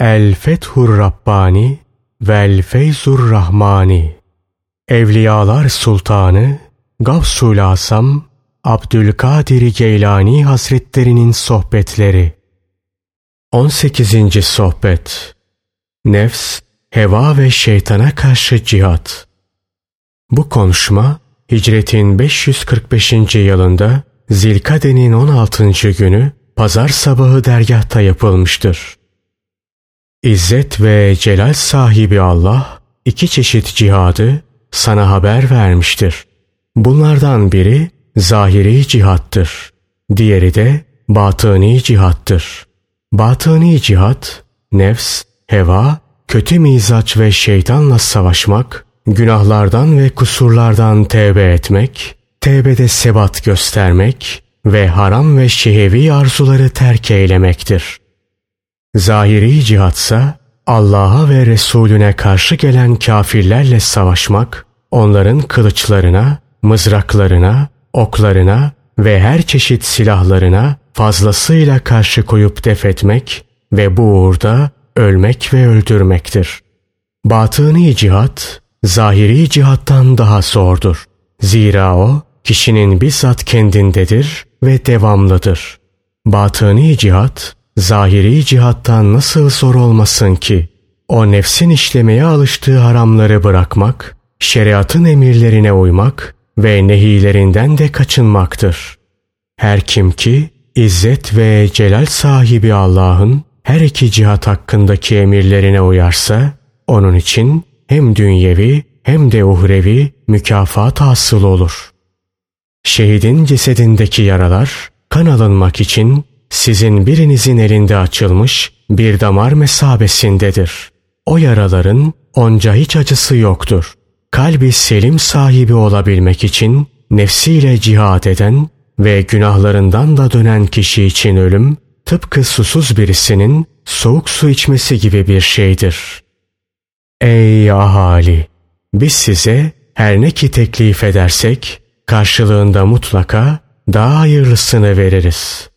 El Fethur Rabbani Vel Feyzur Rahmani Evliyalar Sultanı Gavsul Asam Abdülkadir Geylani Hazretlerinin Sohbetleri 18. Sohbet Nefs, Heva ve Şeytana Karşı Cihat Bu konuşma Hicretin 545. yılında Zilkade'nin 16. günü pazar sabahı dergahta yapılmıştır. İzzet ve celal sahibi Allah iki çeşit cihadı sana haber vermiştir. Bunlardan biri zahiri cihattır. Diğeri de batıni cihattır. Batıni cihat, nefs, heva, kötü mizaç ve şeytanla savaşmak, günahlardan ve kusurlardan tevbe etmek, tevbede sebat göstermek ve haram ve şehevi arzuları terk eylemektir. Zahiri cihatsa Allah'a ve Resulüne karşı gelen kafirlerle savaşmak, onların kılıçlarına, mızraklarına, oklarına ve her çeşit silahlarına fazlasıyla karşı koyup def etmek ve bu uğurda ölmek ve öldürmektir. Batıni cihat, zahiri cihattan daha zordur. Zira o, kişinin bizzat kendindedir ve devamlıdır. Batıni cihat, zahiri cihattan nasıl zor olmasın ki? O nefsin işlemeye alıştığı haramları bırakmak, şeriatın emirlerine uymak ve nehilerinden de kaçınmaktır. Her kim ki İzzet ve celal sahibi Allah'ın her iki cihat hakkındaki emirlerine uyarsa, onun için hem dünyevi hem de uhrevi mükafat hasıl olur. Şehidin cesedindeki yaralar kan alınmak için sizin birinizin elinde açılmış bir damar mesabesindedir. O yaraların onca hiç acısı yoktur. Kalbi selim sahibi olabilmek için nefsiyle cihad eden ve günahlarından da dönen kişi için ölüm tıpkı susuz birisinin soğuk su içmesi gibi bir şeydir. Ey ahali! Biz size her ne ki teklif edersek karşılığında mutlaka daha hayırlısını veririz.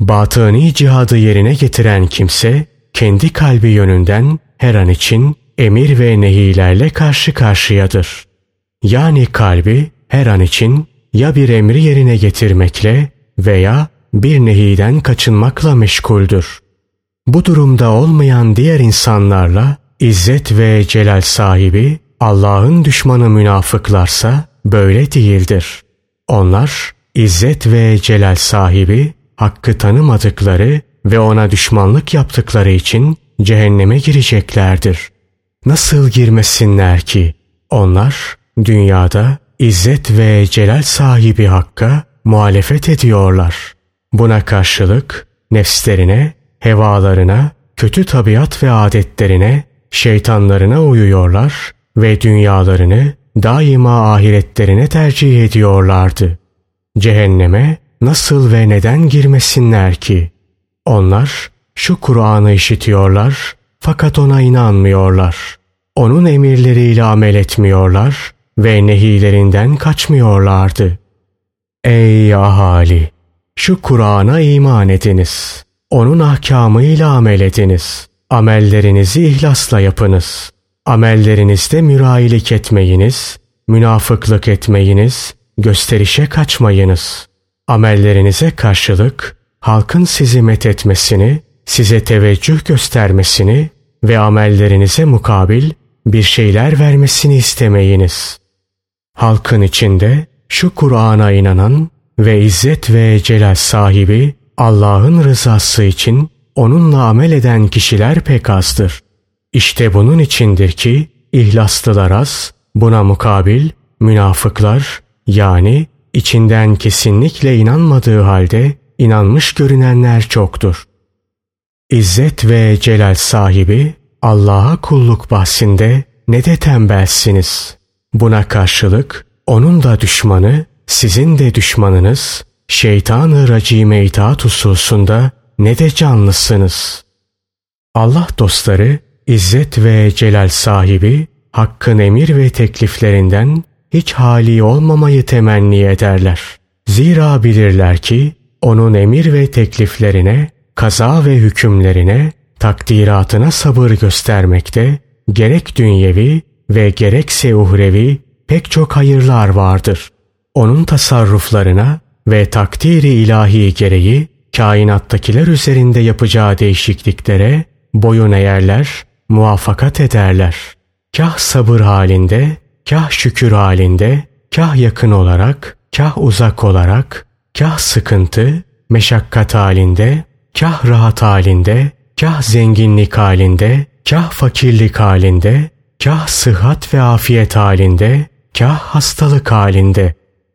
Batıni cihadı yerine getiren kimse kendi kalbi yönünden her an için emir ve nehilerle karşı karşıyadır. Yani kalbi her an için ya bir emri yerine getirmekle veya bir nehiden kaçınmakla meşguldür. Bu durumda olmayan diğer insanlarla İzzet ve celal sahibi Allah'ın düşmanı münafıklarsa böyle değildir. Onlar İzzet ve celal sahibi hakkı tanımadıkları ve ona düşmanlık yaptıkları için cehenneme gireceklerdir. Nasıl girmesinler ki? Onlar dünyada İzzet ve celal sahibi Hakk'a muhalefet ediyorlar. Buna karşılık nefslerine, hevalarına, kötü tabiat ve adetlerine, şeytanlarına uyuyorlar ve dünyalarını daima ahiretlerine tercih ediyorlardı. Cehenneme nasıl ve neden girmesinler ki? Onlar şu Kur'an'ı işitiyorlar fakat ona inanmıyorlar. Onun emirleriyle amel etmiyorlar ve nehilerinden kaçmıyorlardı. Ey ahali! Şu Kur'an'a iman ediniz. Onun ahkamıyla amel ediniz. Amellerinizi ihlasla yapınız. Amellerinizde mürailik etmeyiniz, münafıklık etmeyiniz, gösterişe kaçmayınız. Amellerinize karşılık halkın sizi methetmesini, size teveccüh göstermesini ve amellerinize mukabil bir şeyler vermesini istemeyiniz. Halkın içinde şu Kur'an'a inanan ve izzet ve celal sahibi Allah'ın rızası için onunla amel eden kişiler pek azdır. İşte bunun içindir ki ihlaslılar az, buna mukabil münafıklar yani içinden kesinlikle inanmadığı halde inanmış görünenler çoktur. İzzet ve celal sahibi Allah'a kulluk bahsinde ne de tembelsiniz. Buna karşılık onun da düşmanı, sizin de düşmanınız, şeytanı racime itaat hususunda ne de canlısınız. Allah dostları, İzzet ve celal sahibi, hakkın emir ve tekliflerinden hiç hali olmamayı temenni ederler. Zira bilirler ki, onun emir ve tekliflerine, kaza ve hükümlerine takdiratına sabır göstermekte gerek dünyevi ve gerekse uhrevi pek çok hayırlar vardır. Onun tasarruflarına ve takdiri ilahi gereği kainattakiler üzerinde yapacağı değişikliklere boyun eğerler, muvaffakat ederler. Kah sabır halinde, kah şükür halinde, kah yakın olarak, kah uzak olarak, kah sıkıntı, meşakkat halinde, kah rahat halinde, kah zenginlik halinde, kah fakirlik halinde, kah sıhhat ve afiyet halinde, kah hastalık halinde.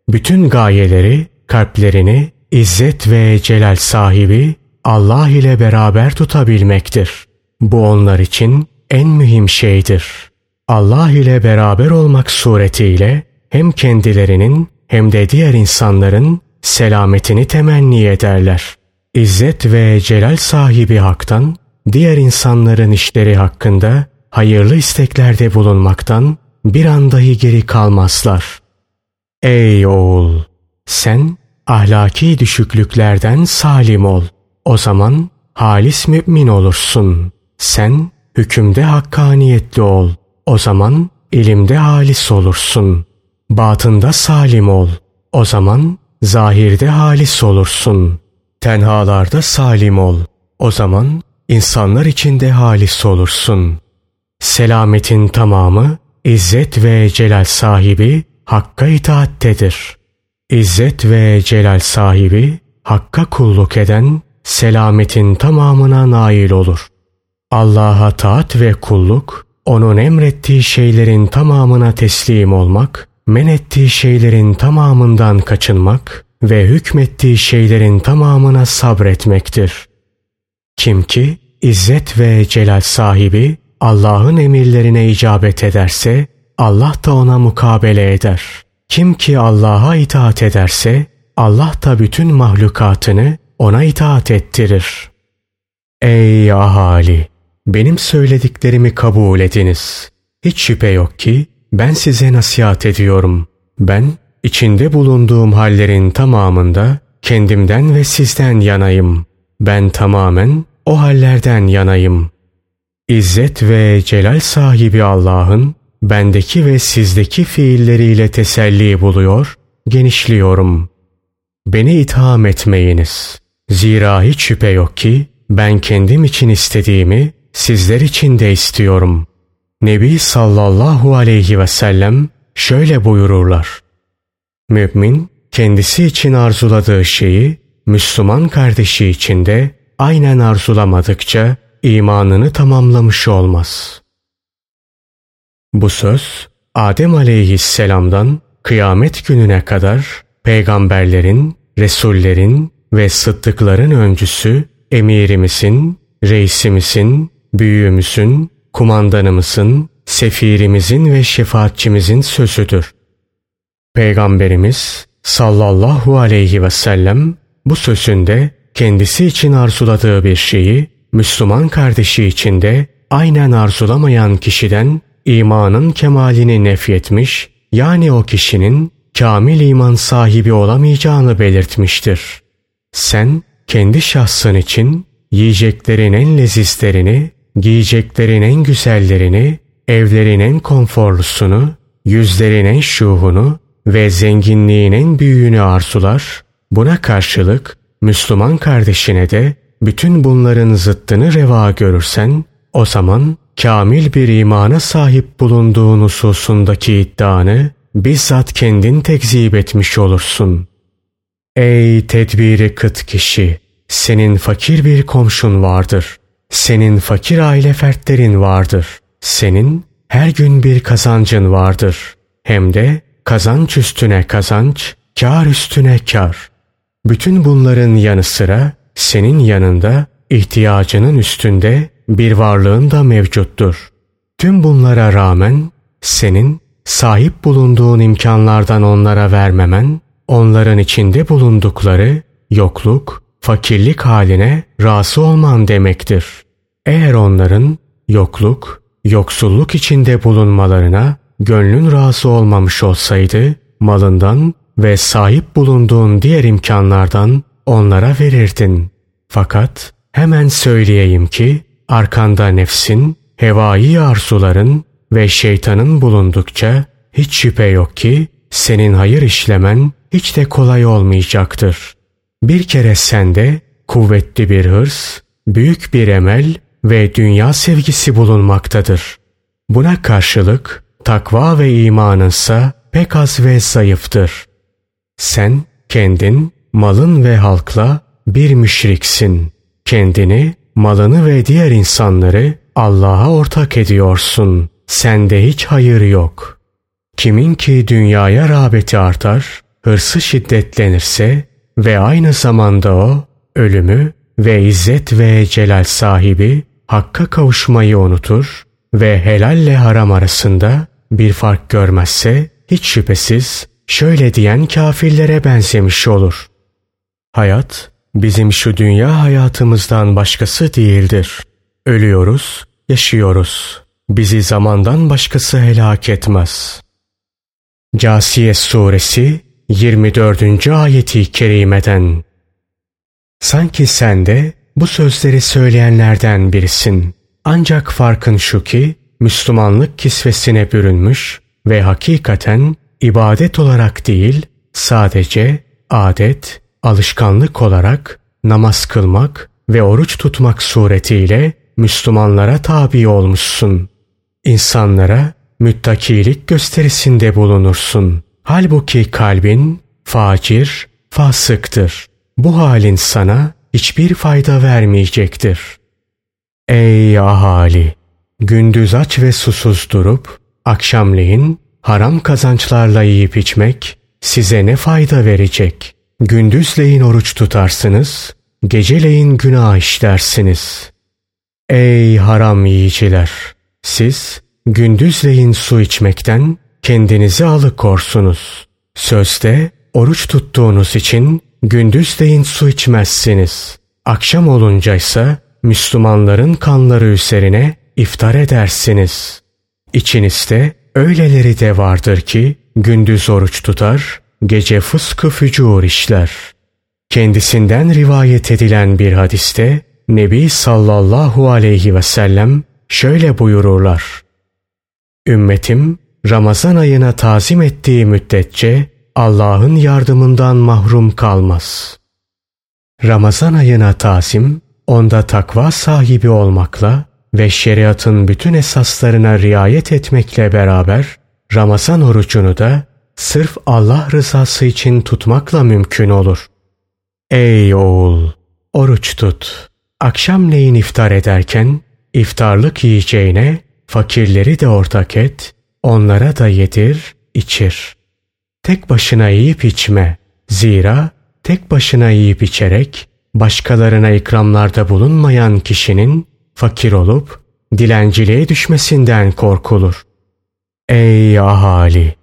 Bütün gayeleri, kalplerini İzzet ve celal sahibi Allah ile beraber tutabilmektir. Bu onlar için en mühim şeydir. Allah ile beraber olmak suretiyle hem kendilerinin hem de diğer insanların selametini temenni ederler. İzzet ve celal sahibi haktan diğer insanların işleri hakkında hayırlı isteklerde bulunmaktan bir an dahi geri kalmazlar. Ey oğul! Sen ahlaki düşüklüklerden salim ol. O zaman halis mümin olursun. Sen hükümde hakkaniyetli ol. O zaman ilimde halis olursun. Batında salim ol. O zaman zahirde halis olursun. Tenhalarda salim ol. O zaman insanlar içinde halis olursun. Selametin tamamı İzzet ve celal sahibi Hakk'a itaattedir. İzzet ve celal sahibi Hakk'a kulluk eden selametin tamamına nail olur. Allah'a taat ve kulluk, onun emrettiği şeylerin tamamına teslim olmak, men ettiği şeylerin tamamından kaçınmak ve hükmettiği şeylerin tamamına sabretmektir. Kim ki İzzet ve celal sahibi Allah'ın emirlerine icabet ederse Allah da ona mukabele eder. Kim ki Allah'a itaat ederse Allah da bütün mahlukatını ona itaat ettirir. Ey ahali! Benim söylediklerimi kabul ediniz. Hiç şüphe yok ki ben size nasihat ediyorum. Ben içinde bulunduğum hallerin tamamında kendimden ve sizden yanayım. Ben tamamen o hallerden yanayım. İzzet ve celal sahibi Allah'ın bendeki ve sizdeki fiilleriyle teselli buluyor, genişliyorum. Beni itham etmeyiniz. Zira hiç şüphe yok ki ben kendim için istediğimi sizler için de istiyorum. Nebi sallallahu aleyhi ve sellem şöyle buyururlar. Mümin kendisi için arzuladığı şeyi Müslüman kardeşi için de aynen arzulamadıkça imanını tamamlamış olmaz. Bu söz Adem aleyhisselamdan kıyamet gününe kadar peygamberlerin, resullerin ve sıddıkların öncüsü emirimizin, reisimizin, büyüğümüzün, kumandanımızın, sefirimizin ve şefaatçimizin sözüdür. Peygamberimiz sallallahu aleyhi ve sellem bu sözünde kendisi için arzuladığı bir şeyi Müslüman kardeşi için de aynen arzulamayan kişiden imanın kemalini nefyetmiş yani o kişinin kamil iman sahibi olamayacağını belirtmiştir. Sen kendi şahsın için yiyeceklerin en lezizlerini, giyeceklerin en güzellerini, evlerin en konforlusunu, yüzlerin en şuhunu ve zenginliğin en büyüğünü arzular, buna karşılık Müslüman kardeşine de bütün bunların zıttını reva görürsen, o zaman kamil bir imana sahip bulunduğun hususundaki iddianı bizzat kendin tekzip etmiş olursun. Ey tedbiri kıt kişi! Senin fakir bir komşun vardır. Senin fakir aile fertlerin vardır. Senin her gün bir kazancın vardır. Hem de kazanç üstüne kazanç, kar üstüne kar. Bütün bunların yanı sıra senin yanında ihtiyacının üstünde bir varlığın da mevcuttur. Tüm bunlara rağmen senin sahip bulunduğun imkanlardan onlara vermemen, onların içinde bulundukları yokluk, fakirlik haline razı olman demektir. Eğer onların yokluk, yoksulluk içinde bulunmalarına gönlün razı olmamış olsaydı, malından ve sahip bulunduğun diğer imkanlardan onlara verirdin. Fakat hemen söyleyeyim ki arkanda nefsin, hevai arzuların ve şeytanın bulundukça hiç şüphe yok ki senin hayır işlemen hiç de kolay olmayacaktır. Bir kere sende kuvvetli bir hırs, büyük bir emel ve dünya sevgisi bulunmaktadır. Buna karşılık takva ve imanınsa pek az ve zayıftır. Sen kendin, malın ve halkla bir müşriksin. Kendini, malını ve diğer insanları Allah'a ortak ediyorsun. Sende hiç hayır yok. Kimin ki dünyaya rağbeti artar, hırsı şiddetlenirse ve aynı zamanda o ölümü ve izzet ve celal sahibi hakka kavuşmayı unutur ve helalle haram arasında bir fark görmezse hiç şüphesiz şöyle diyen kafirlere benzemiş olur. Hayat bizim şu dünya hayatımızdan başkası değildir. Ölüyoruz, yaşıyoruz. Bizi zamandan başkası helak etmez. Casiye Suresi 24. ayeti kerimeden Sanki sen de bu sözleri söyleyenlerden birisin. Ancak farkın şu ki Müslümanlık kisvesine bürünmüş ve hakikaten ibadet olarak değil sadece adet, alışkanlık olarak namaz kılmak ve oruç tutmak suretiyle Müslümanlara tabi olmuşsun. İnsanlara müttakilik gösterisinde bulunursun. Halbuki kalbin facir, fasıktır. Bu halin sana hiçbir fayda vermeyecektir. Ey ahali! Gündüz aç ve susuz durup, akşamleyin haram kazançlarla yiyip içmek size ne fayda verecek? Gündüzleyin oruç tutarsınız, geceleyin günah işlersiniz. Ey haram yiyiciler! Siz gündüzleyin su içmekten kendinizi alıkorsunuz. Sözde oruç tuttuğunuz için gündüzleyin su içmezsiniz. Akşam olunca ise Müslümanların kanları üzerine iftar edersiniz. İçinizde öyleleri de vardır ki gündüz oruç tutar, gece fıskı fücur işler. Kendisinden rivayet edilen bir hadiste Nebi sallallahu aleyhi ve sellem şöyle buyururlar. Ümmetim Ramazan ayına tazim ettiği müddetçe Allah'ın yardımından mahrum kalmaz. Ramazan ayına tazim, onda takva sahibi olmakla ve şeriatın bütün esaslarına riayet etmekle beraber Ramazan orucunu da sırf Allah rızası için tutmakla mümkün olur. Ey oğul! Oruç tut. Akşamleyin iftar ederken iftarlık yiyeceğine fakirleri de ortak et, onlara da yedir, içir. Tek başına yiyip içme. Zira tek başına yiyip içerek başkalarına ikramlarda bulunmayan kişinin fakir olup dilenciliğe düşmesinden korkulur. Ey ahali!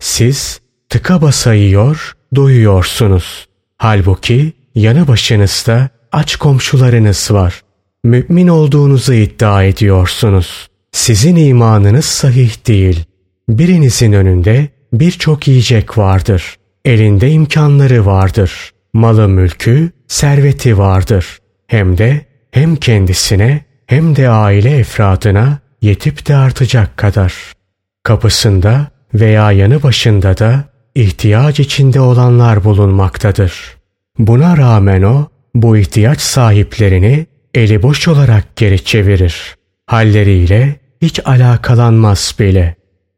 Siz tıka basa yiyor, doyuyorsunuz. Halbuki yanı başınızda aç komşularınız var. Mümin olduğunuzu iddia ediyorsunuz. Sizin imanınız sahih değil. Birinizin önünde birçok yiyecek vardır. Elinde imkanları vardır. Malı mülkü, serveti vardır. Hem de hem kendisine hem de aile efradına yetip de artacak kadar. Kapısında veya yanı başında da ihtiyaç içinde olanlar bulunmaktadır. Buna rağmen o bu ihtiyaç sahiplerini eli boş olarak geri çevirir. Halleriyle hiç alakalanmaz bile.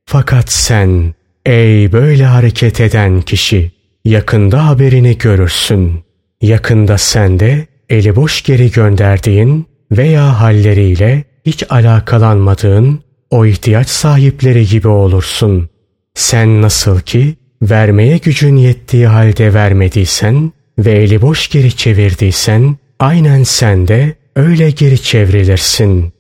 Fakat sen ey böyle hareket eden kişi yakında haberini görürsün. Yakında sen de eli boş geri gönderdiğin veya halleriyle hiç alakalanmadığın o ihtiyaç sahipleri gibi olursun. Sen nasıl ki vermeye gücün yettiği halde vermediysen ve eli boş geri çevirdiysen aynen sen de öyle geri çevrilirsin.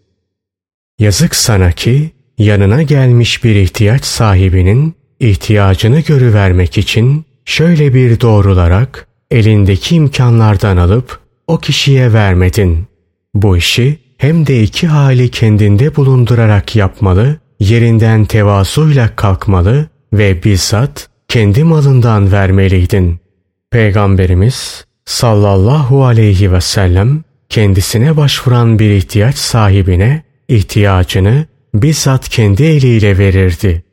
Yazık sana ki yanına gelmiş bir ihtiyaç sahibinin ihtiyacını görüvermek için şöyle bir doğrularak elindeki imkanlardan alıp o kişiye vermedin. Bu işi hem de iki hali kendinde bulundurarak yapmalı, yerinden tevazuyla kalkmalı ve bizzat kendi malından vermeliydin. Peygamberimiz sallallahu aleyhi ve sellem kendisine başvuran bir ihtiyaç sahibine ihtiyacını bizzat kendi eliyle verirdi.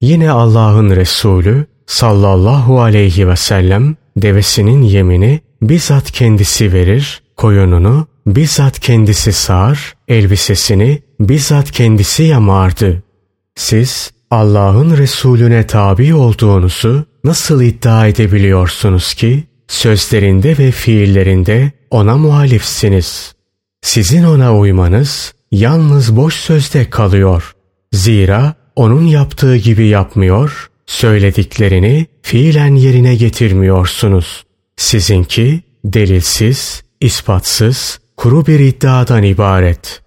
Yine Allah'ın Resulü sallallahu aleyhi ve sellem devesinin yemini bizzat kendisi verir, koyununu bizzat kendisi sağar, elbisesini bizzat kendisi yamardı. Siz Allah'ın Resulüne tabi olduğunuzu nasıl iddia edebiliyorsunuz ki sözlerinde ve fiillerinde ona muhalifsiniz? Sizin ona uymanız yalnız boş sözde kalıyor. Zira onun yaptığı gibi yapmıyor, söylediklerini fiilen yerine getirmiyorsunuz. Sizinki delilsiz, ispatsız, kuru bir iddiadan ibaret.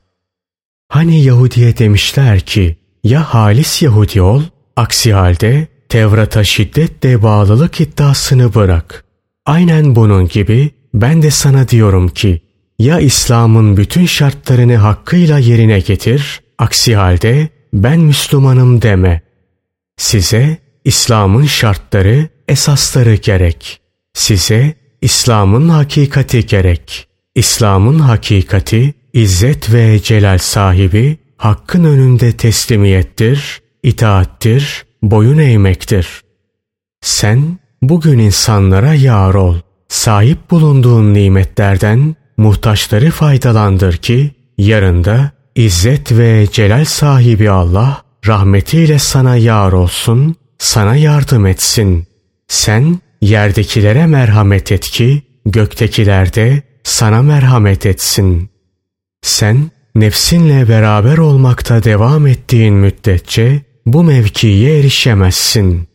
Hani Yahudiye demişler ki, ya halis Yahudi ol, aksi halde Tevrat'a şiddetle bağlılık iddiasını bırak. Aynen bunun gibi ben de sana diyorum ki, ya İslam'ın bütün şartlarını hakkıyla yerine getir, aksi halde ben Müslümanım deme. Size İslam'ın şartları, esasları gerek. Size İslam'ın hakikati gerek. İslam'ın hakikati, izzet ve celal sahibi, hakkın önünde teslimiyettir, itaattir, boyun eğmektir. Sen bugün insanlara yar ol. Sahip bulunduğun nimetlerden muhtaçları faydalandır ki yarında İzzet ve celal sahibi Allah rahmetiyle sana yar olsun, sana yardım etsin. Sen yerdekilere merhamet et ki göktekiler de sana merhamet etsin. Sen nefsinle beraber olmakta devam ettiğin müddetçe bu mevkiye erişemezsin.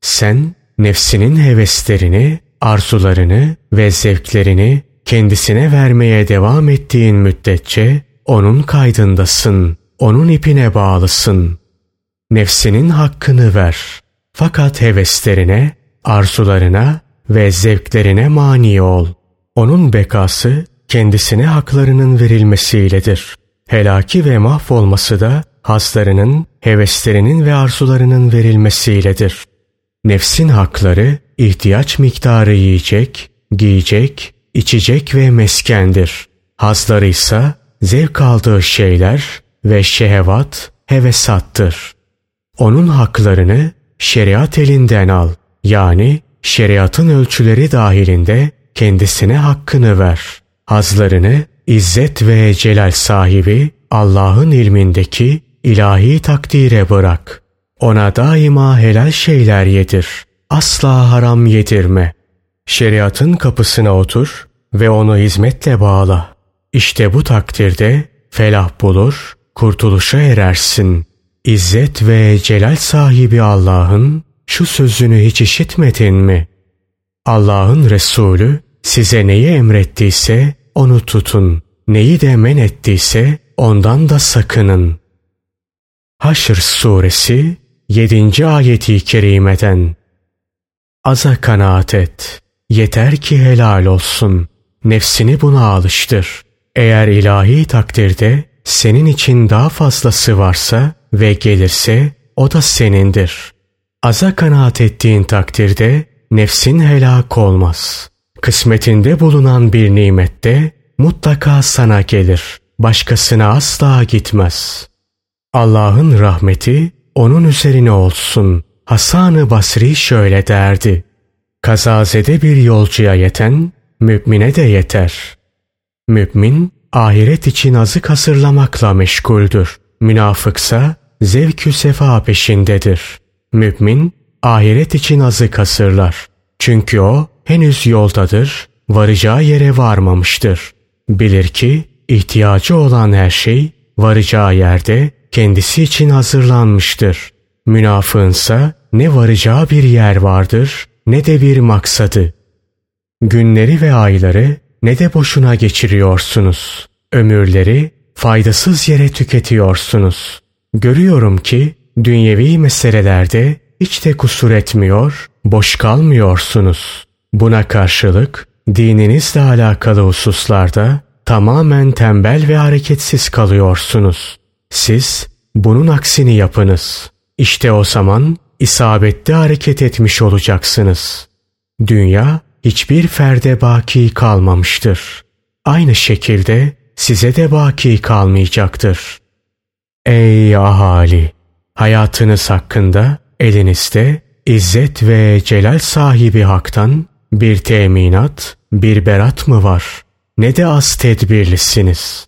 Sen nefsinin heveslerini, arzularını ve zevklerini kendisine vermeye devam ettiğin müddetçe onun kaydındasın, onun ipine bağlısın. Nefsinin hakkını ver. Fakat heveslerine, arzularına ve zevklerine mani ol. Onun bekası kendisine haklarının verilmesiyledir. Helaki ve mahvolması da haslarının, heveslerinin ve arzularının verilmesiyledir. Nefsin hakları ihtiyaç miktarı yiyecek, giyecek, içecek ve meskendir. Hazları ise zevk aldığı şeyler ve şehvat, hevesattır. Onun haklarını şeriat elinden al. Yani şeriatın ölçüleri dahilinde kendisine hakkını ver. Hazlarını izzet ve celal sahibi Allah'ın ilmindeki ilahi takdire bırak. Ona daima helal şeyler yedir. Asla haram yedirme. Şeriatın kapısına otur ve onu hizmetle bağla. İşte bu takdirde felah bulur, kurtuluşa erersin. İzzet ve celal sahibi Allah'ın şu sözünü hiç işitmedin mi? Allah'ın Resulü size neyi emrettiyse onu tutun. Neyi de men ettiyse ondan da sakının. Haşr suresi 7. ayeti kerimeden Aza kanaat et. Yeter ki helal olsun. Nefsini buna alıştır. Eğer ilahi takdirde senin için daha fazlası varsa ve gelirse o da senindir. Aza kanaat ettiğin takdirde nefsin helak olmaz. Kısmetinde bulunan bir nimette mutlaka sana gelir. Başkasına asla gitmez. Allah'ın rahmeti onun üzerine olsun. Hasan-ı Basri şöyle derdi. Kazazede bir yolcuya yeten, mümine de yeter. Mümin, ahiret için azık hazırlamakla meşguldür. Münafıksa zevkü sefa peşindedir. Mümin, ahiret için azık hazırlar. Çünkü o henüz yoldadır, varacağı yere varmamıştır. Bilir ki ihtiyacı olan her şey varacağı yerde kendisi için hazırlanmıştır. Münafığınsa ne varacağı bir yer vardır ne de bir maksadı. Günleri ve ayları ne de boşuna geçiriyorsunuz. Ömürleri faydasız yere tüketiyorsunuz. Görüyorum ki dünyevi meselelerde hiç de kusur etmiyor, boş kalmıyorsunuz. Buna karşılık dininizle alakalı hususlarda tamamen tembel ve hareketsiz kalıyorsunuz. Siz bunun aksini yapınız. İşte o zaman isabetli hareket etmiş olacaksınız. Dünya hiçbir ferde baki kalmamıştır. aynı şekilde size de baki kalmayacaktır. Ey ahali! Hayatınız hakkında elinizde İzzet ve celal sahibi haktan bir teminat, bir berat mı var? Ne de az tedbirlisiniz.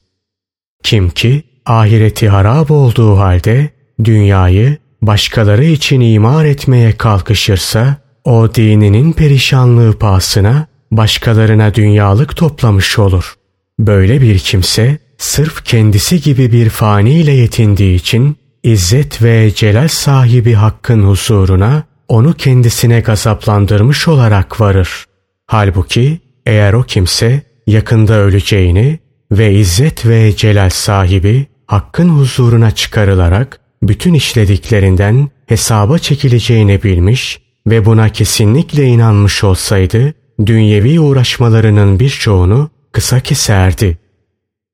Kim ki ahireti harap olduğu halde dünyayı başkaları için imar etmeye kalkışırsa o dininin perişanlığı pahasına başkalarına dünyalık toplamış olur. Böyle bir kimse sırf kendisi gibi bir fani ile yetindiği için İzzet ve celal sahibi hakkın huzuruna onu kendisine gazaplandırmış olarak varır. Halbuki eğer o kimse yakında öleceğini ve izzet ve celal sahibi hakkın huzuruna çıkarılarak bütün işlediklerinden hesaba çekileceğini bilmiş ve buna kesinlikle inanmış olsaydı dünyevi uğraşmalarının birçoğunu kısa keserdi.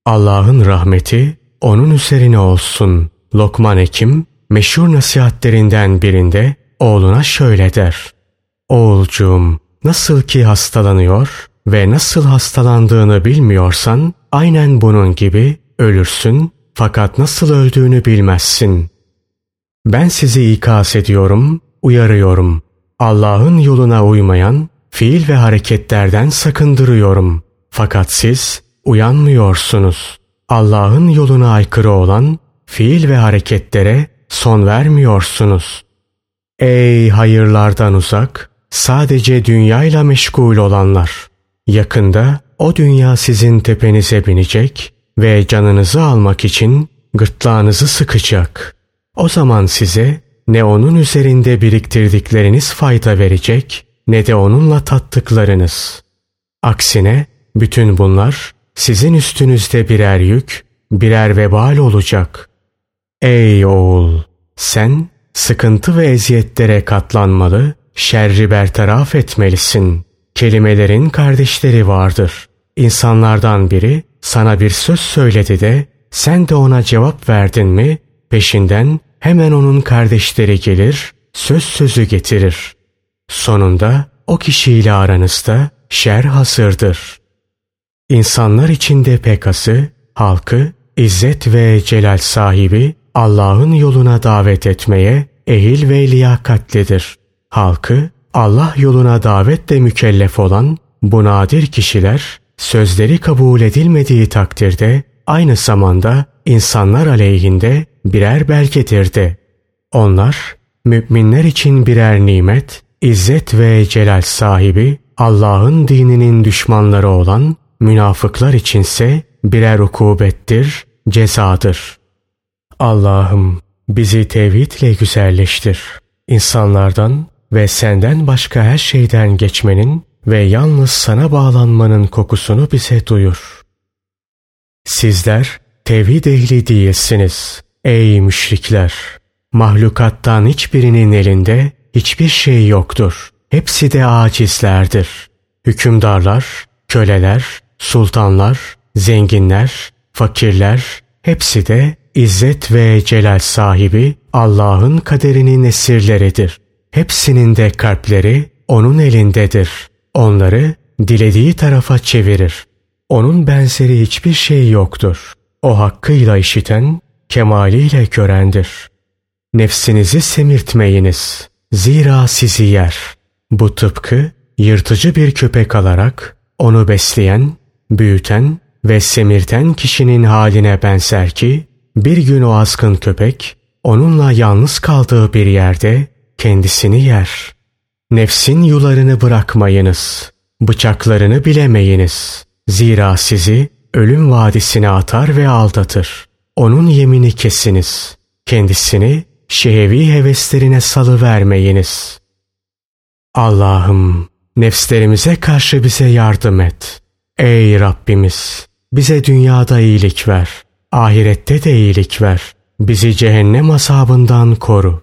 Allah'ın rahmeti onun üzerine olsun. Lokman Ekim meşhur nasihatlerinden birinde oğluna şöyle der. Oğulcuğum nasıl ki hastalanıyor ve nasıl hastalandığını bilmiyorsan aynen bunun gibi ölürsün fakat nasıl öldüğünü bilmezsin. Ben sizi ikaz ediyorum, uyarıyorum. Allah'ın yoluna uymayan fiil ve hareketlerden sakındırıyorum. Fakat siz uyanmıyorsunuz. Allah'ın yoluna aykırı olan fiil ve hareketlere son vermiyorsunuz. Ey hayırlardan uzak, sadece dünyayla meşgul olanlar! Yakında o dünya sizin tepenize binecek ve canınızı almak için gırtlağınızı sıkacak. O zaman size ne onun üzerinde biriktirdikleriniz fayda verecek ne de onunla tattıklarınız. Aksine bütün bunlar sizin üstünüzde birer yük, birer vebal olacak. Ey oğul! Sen sıkıntı ve eziyetlere katlanmalı, şerri bertaraf etmelisin. Kelimelerin kardeşleri vardır. İnsanlardan biri sana bir söz söyledi de sen de ona cevap verdin mi peşinden hemen onun kardeşleri gelir, söz sözü getirir. Sonunda o kişiyle aranızda şer hasırdır. İnsanlar içinde pekası, halkı, izzet ve celal sahibi Allah'ın yoluna davet etmeye ehil ve liyakatlidir. Halkı Allah yoluna davetle mükellef olan bu nadir kişiler sözleri kabul edilmediği takdirde aynı zamanda insanlar aleyhinde birer belgedir Onlar müminler için birer nimet, izzet ve celal sahibi Allah'ın dininin düşmanları olan münafıklar içinse birer ukubettir, cezadır. Allah'ım bizi tevhidle güzelleştir. İnsanlardan ve senden başka her şeyden geçmenin ve yalnız sana bağlanmanın kokusunu bize duyur. Sizler tevhid ehli değilsiniz ey müşrikler. Mahlukattan hiçbirinin elinde hiçbir şey yoktur. Hepsi de acizlerdir. Hükümdarlar, köleler, sultanlar, zenginler, fakirler hepsi de İzzet ve celal sahibi Allah'ın kaderinin esirleridir. Hepsinin de kalpleri onun elindedir. Onları dilediği tarafa çevirir. Onun benzeri hiçbir şey yoktur. O hakkıyla işiten, kemaliyle görendir. Nefsinizi semirtmeyiniz. Zira sizi yer. Bu tıpkı yırtıcı bir köpek alarak onu besleyen, büyüten ve semirten kişinin haline benzer ki bir gün o azgın köpek onunla yalnız kaldığı bir yerde kendisini yer. Nefsin yularını bırakmayınız. Bıçaklarını bilemeyiniz. Zira sizi ölüm vadisine atar ve aldatır. Onun yemini kesiniz. Kendisini şehevi heveslerine salıvermeyiniz. Allah'ım nefslerimize karşı bize yardım et. Ey Rabbimiz bize dünyada iyilik ver. Ahirette de iyilik ver. Bizi cehennem azabından koru.